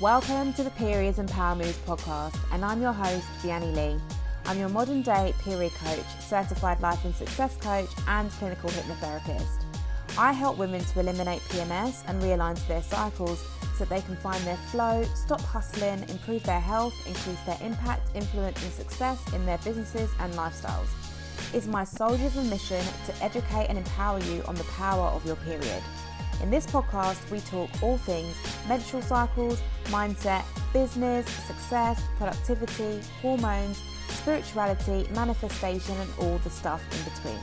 Welcome to the Periods and Power Moves podcast, and I'm your host, Deannie Lee. I'm your modern day period coach, certified life and success coach, and clinical hypnotherapist. I help women to eliminate PMS and realign to their cycles so they can find their flow, stop hustling, improve their health, increase their impact, influence, and success in their businesses and lifestyles. It's my soul driven mission to educate and empower you on the power of your period. In this podcast, we talk all things menstrual cycles, mindset, business, success, productivity, hormones, spirituality, manifestation, and all the stuff in between.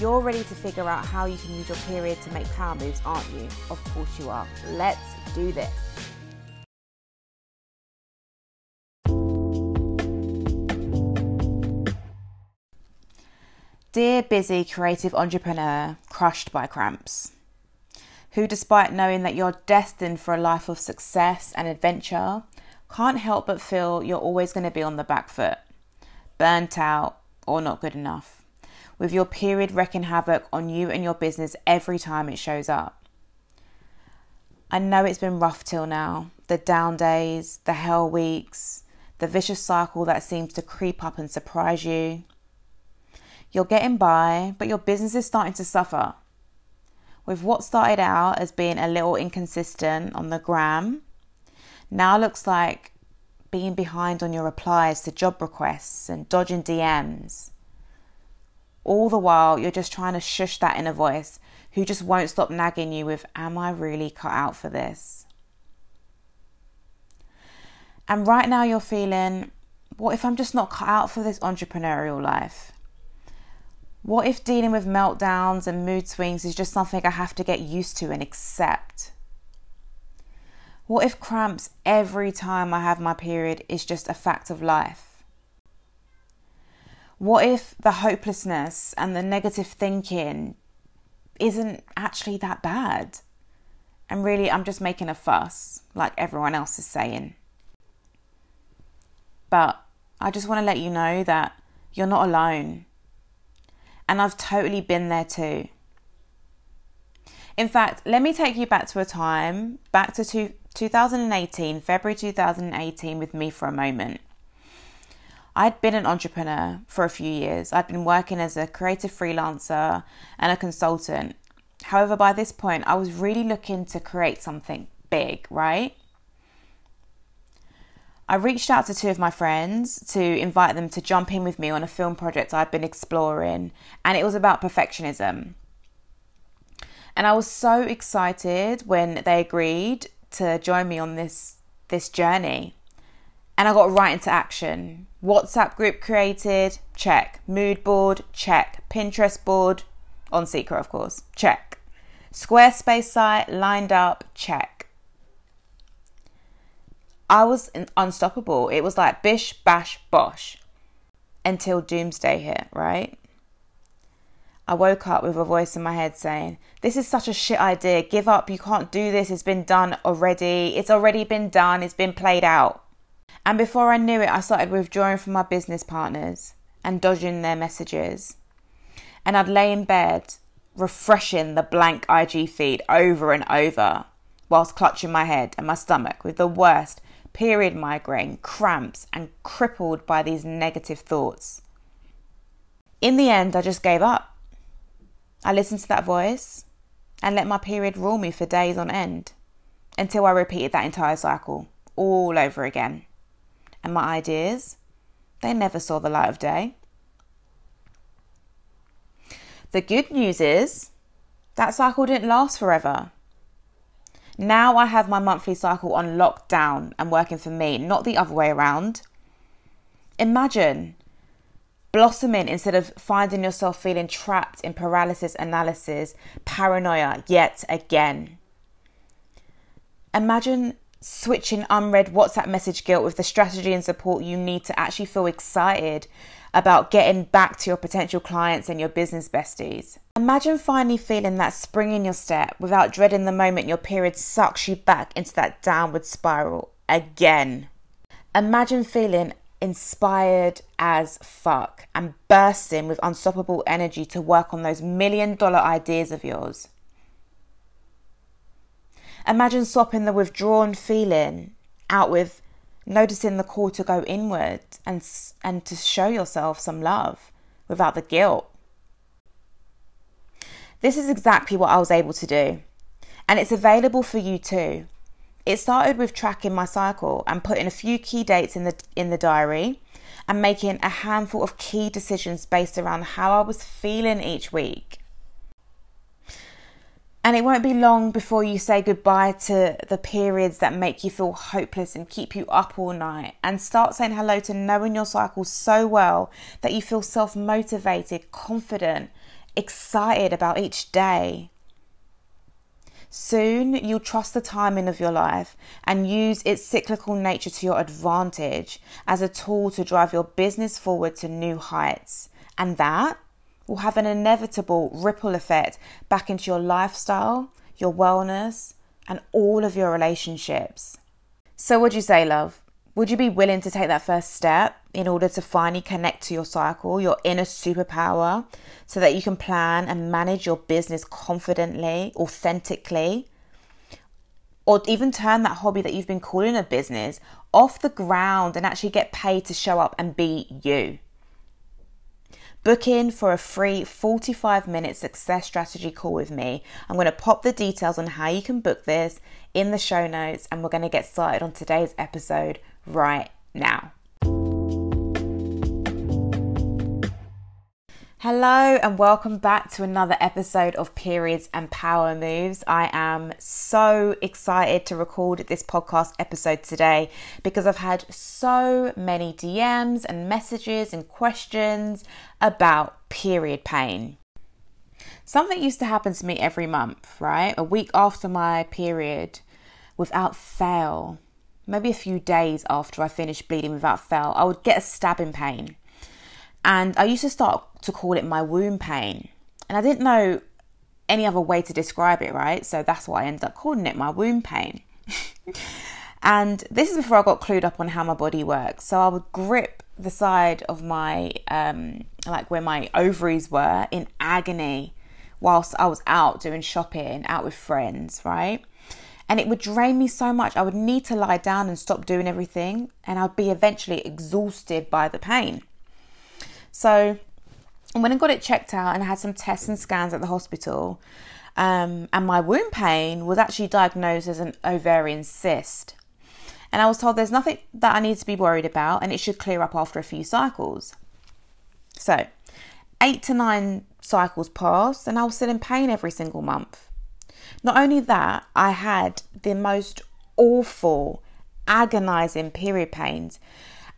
You're ready to figure out how you can use your period to make power moves, aren't you? Of course you are. Let's do this. Dear busy creative entrepreneur crushed by cramps, who, despite knowing that you're destined for a life of success and adventure, can't help but feel you're always going to be on the back foot, burnt out, or not good enough with your period wreaking havoc on you and your business every time it shows up. I know it's been rough till now the down days, the hell weeks, the vicious cycle that seems to creep up and surprise you. You're getting by, but your business is starting to suffer. With what started out as being a little inconsistent on the gram, now looks like being behind on your replies to job requests and dodging DMs all the while, you're just trying to shush that inner voice who just won't stop nagging you with, Am I really cut out for this? And right now, you're feeling, What if I'm just not cut out for this entrepreneurial life? What if dealing with meltdowns and mood swings is just something I have to get used to and accept? What if cramps every time I have my period is just a fact of life? What if the hopelessness and the negative thinking isn't actually that bad? And really, I'm just making a fuss, like everyone else is saying. But I just want to let you know that you're not alone. And I've totally been there too. In fact, let me take you back to a time, back to two, 2018, February 2018, with me for a moment. I'd been an entrepreneur for a few years. I'd been working as a creative freelancer and a consultant. However, by this point, I was really looking to create something big, right? I reached out to two of my friends to invite them to jump in with me on a film project I'd been exploring, and it was about perfectionism. And I was so excited when they agreed to join me on this this journey. And I got right into action. WhatsApp group created, check. Mood board, check. Pinterest board, on Seeker, of course, check. Squarespace site lined up, check. I was unstoppable. It was like bish, bash, bosh until doomsday hit, right? I woke up with a voice in my head saying, This is such a shit idea. Give up. You can't do this. It's been done already. It's already been done. It's been played out. And before I knew it, I started withdrawing from my business partners and dodging their messages. And I'd lay in bed, refreshing the blank IG feed over and over, whilst clutching my head and my stomach with the worst period migraine, cramps, and crippled by these negative thoughts. In the end, I just gave up. I listened to that voice and let my period rule me for days on end until I repeated that entire cycle all over again and my ideas, they never saw the light of day. The good news is that cycle didn't last forever. Now I have my monthly cycle on lockdown and working for me, not the other way around. Imagine blossoming instead of finding yourself feeling trapped in paralysis analysis, paranoia yet again. Imagine switching unread WhatsApp message guilt with the strategy and support you need to actually feel excited about getting back to your potential clients and your business besties. Imagine finally feeling that spring in your step without dreading the moment your period sucks you back into that downward spiral again. Imagine feeling inspired as fuck and bursting with unstoppable energy to work on those million dollar ideas of yours. Imagine swapping the withdrawn feeling out with noticing the call to go inward and and to show yourself some love without the guilt. This is exactly what I was able to do, and it's available for you too. It started with tracking my cycle and putting a few key dates in the in the diary and making a handful of key decisions based around how I was feeling each week. And it won't be long before you say goodbye to the periods that make you feel hopeless and keep you up all night and start saying hello to knowing your cycle so well that you feel self motivated, confident, excited about each day. Soon you'll trust the timing of your life and use its cyclical nature to your advantage as a tool to drive your business forward to new heights. And that will have an inevitable ripple effect back into your lifestyle, your wellness, and all of your relationships. So, would you say, love? Would you be willing to take that first step in order to finally connect to your cycle, your inner superpower, so that you can plan and manage your business confidently, authentically? Or even turn that hobby that you've been calling a business off the ground and actually get paid to show up and be you. Book in for a free 45 minute success strategy call with me. I'm going to pop the details on how you can book this in the show notes, and we're going to get started on today's episode right now. Hello, and welcome back to another episode of Periods and Power Moves. I am so excited to record this podcast episode today because I've had so many DMs and messages and questions about period pain. Something used to happen to me every month, right? A week after my period, without fail, maybe a few days after I finished bleeding without fail, I would get a stabbing pain and I used to start to call it my womb pain. And I didn't know any other way to describe it, right? So that's why I ended up calling it my womb pain. and this is before I got clued up on how my body works. So I would grip the side of my, um, like where my ovaries were in agony whilst I was out doing shopping, out with friends, right? And it would drain me so much. I would need to lie down and stop doing everything, and I'd be eventually exhausted by the pain. So I got it checked out and I had some tests and scans at the hospital, um, and my womb pain was actually diagnosed as an ovarian cyst. And I was told there's nothing that I need to be worried about and it should clear up after a few cycles. So, eight to nine cycles passed and I was still in pain every single month. Not only that, I had the most awful, agonizing period pains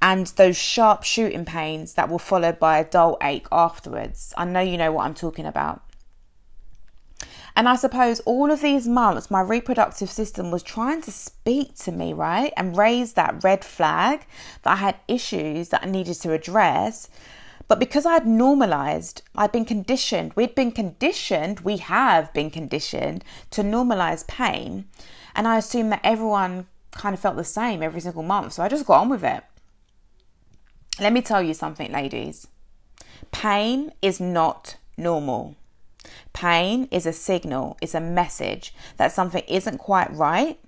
and those sharp shooting pains that were followed by a dull ache afterwards. I know you know what I'm talking about. And I suppose all of these months, my reproductive system was trying to speak to me, right? And raise that red flag that I had issues that I needed to address. But because I had normalized, I'd been conditioned, we'd been conditioned, we have been conditioned to normalize pain. And I assumed that everyone kind of felt the same every single month. So I just got on with it. Let me tell you something, ladies. Pain is not normal. Pain is a signal, it's a message that something isn't quite right,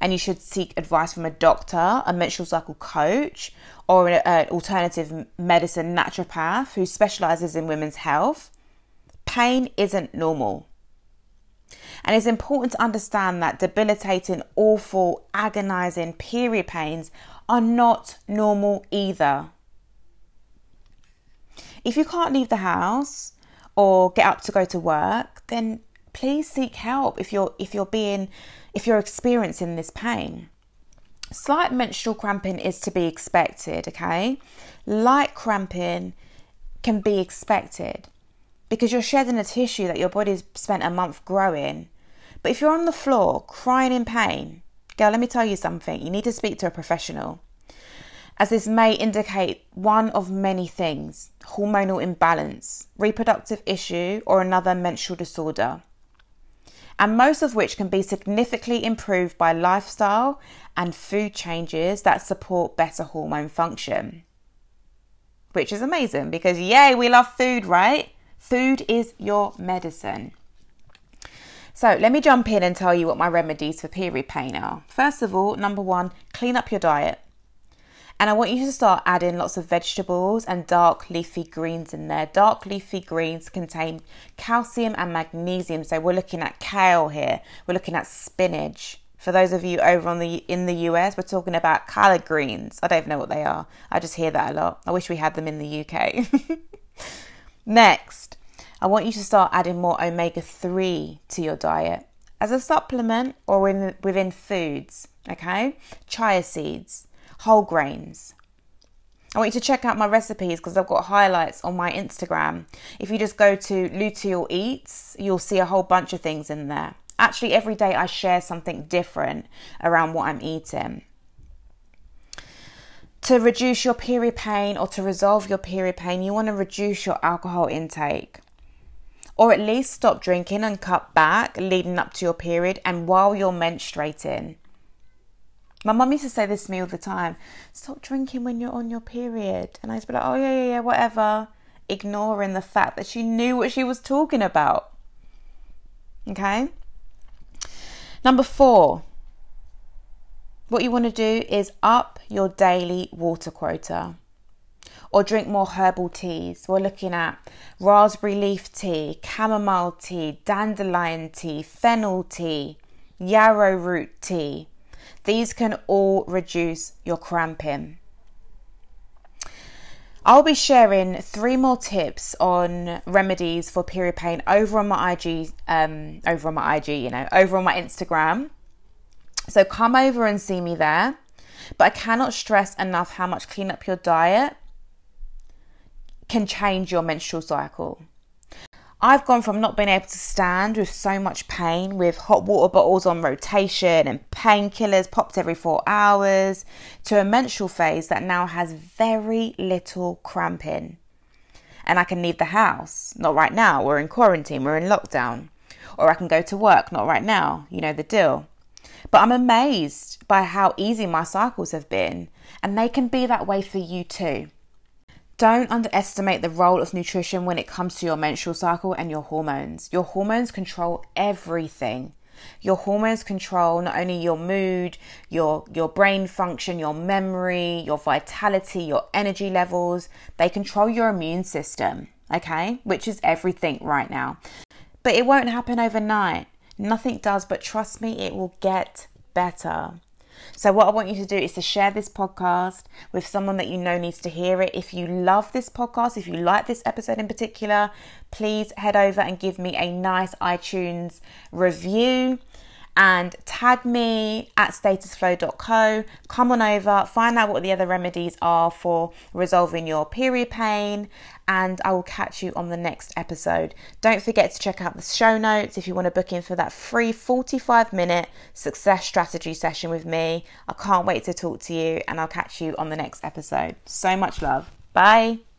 and you should seek advice from a doctor, a menstrual cycle coach, or an uh, alternative medicine naturopath who specializes in women's health. Pain isn't normal. And it's important to understand that debilitating, awful, agonizing period pains are not normal either. If you can't leave the house or get up to go to work, then please seek help if you're if you're being if you're experiencing this pain. Slight menstrual cramping is to be expected, okay? Light cramping can be expected because you're shedding a tissue that your body's spent a month growing. But if you're on the floor crying in pain, girl, let me tell you something. You need to speak to a professional as this may indicate one of many things hormonal imbalance, reproductive issue, or another menstrual disorder. And most of which can be significantly improved by lifestyle and food changes that support better hormone function. Which is amazing because, yay, we love food, right? Food is your medicine. So let me jump in and tell you what my remedies for period pain are. First of all, number one, clean up your diet. And I want you to start adding lots of vegetables and dark leafy greens in there. Dark leafy greens contain calcium and magnesium. So we're looking at kale here. We're looking at spinach. For those of you over on the in the US, we're talking about collard greens. I don't even know what they are. I just hear that a lot. I wish we had them in the UK. Next, I want you to start adding more omega 3 to your diet as a supplement or within, within foods, okay? Chia seeds, whole grains. I want you to check out my recipes because I've got highlights on my Instagram. If you just go to Luteal Eats, you'll see a whole bunch of things in there. Actually, every day I share something different around what I'm eating. To reduce your period pain or to resolve your period pain, you want to reduce your alcohol intake or at least stop drinking and cut back leading up to your period and while you're menstruating. My mum used to say this to me all the time stop drinking when you're on your period. And I used to be like, oh, yeah, yeah, yeah, whatever. Ignoring the fact that she knew what she was talking about. Okay? Number four, what you want to do is up your daily water quota or drink more herbal teas. We're looking at raspberry leaf tea, chamomile tea, dandelion tea, fennel tea, yarrow root tea. These can all reduce your cramping. I'll be sharing three more tips on remedies for period pain over on my IG, um, over on my IG, you know, over on my Instagram. So come over and see me there. But I cannot stress enough how much clean up your diet can change your menstrual cycle. I've gone from not being able to stand with so much pain, with hot water bottles on rotation and painkillers popped every four hours, to a menstrual phase that now has very little cramping. And I can leave the house. Not right now, we're in quarantine, we're in lockdown. Or I can go to work, not right now, you know the deal. But I'm amazed by how easy my cycles have been, and they can be that way for you too. Don't underestimate the role of nutrition when it comes to your menstrual cycle and your hormones. Your hormones control everything. Your hormones control not only your mood, your your brain function, your memory, your vitality, your energy levels. They control your immune system, okay? Which is everything right now. But it won't happen overnight. Nothing does, but trust me, it will get better. So, what I want you to do is to share this podcast with someone that you know needs to hear it. If you love this podcast, if you like this episode in particular, please head over and give me a nice iTunes review and tag me at statusflow.co. Come on over, find out what the other remedies are for resolving your period pain, and I will catch you on the next episode. Don't forget to check out the show notes if you want to book in for that free 45 minute success strategy session with me. I can't wait to talk to you, and I'll catch you on the next episode. So much love. Bye.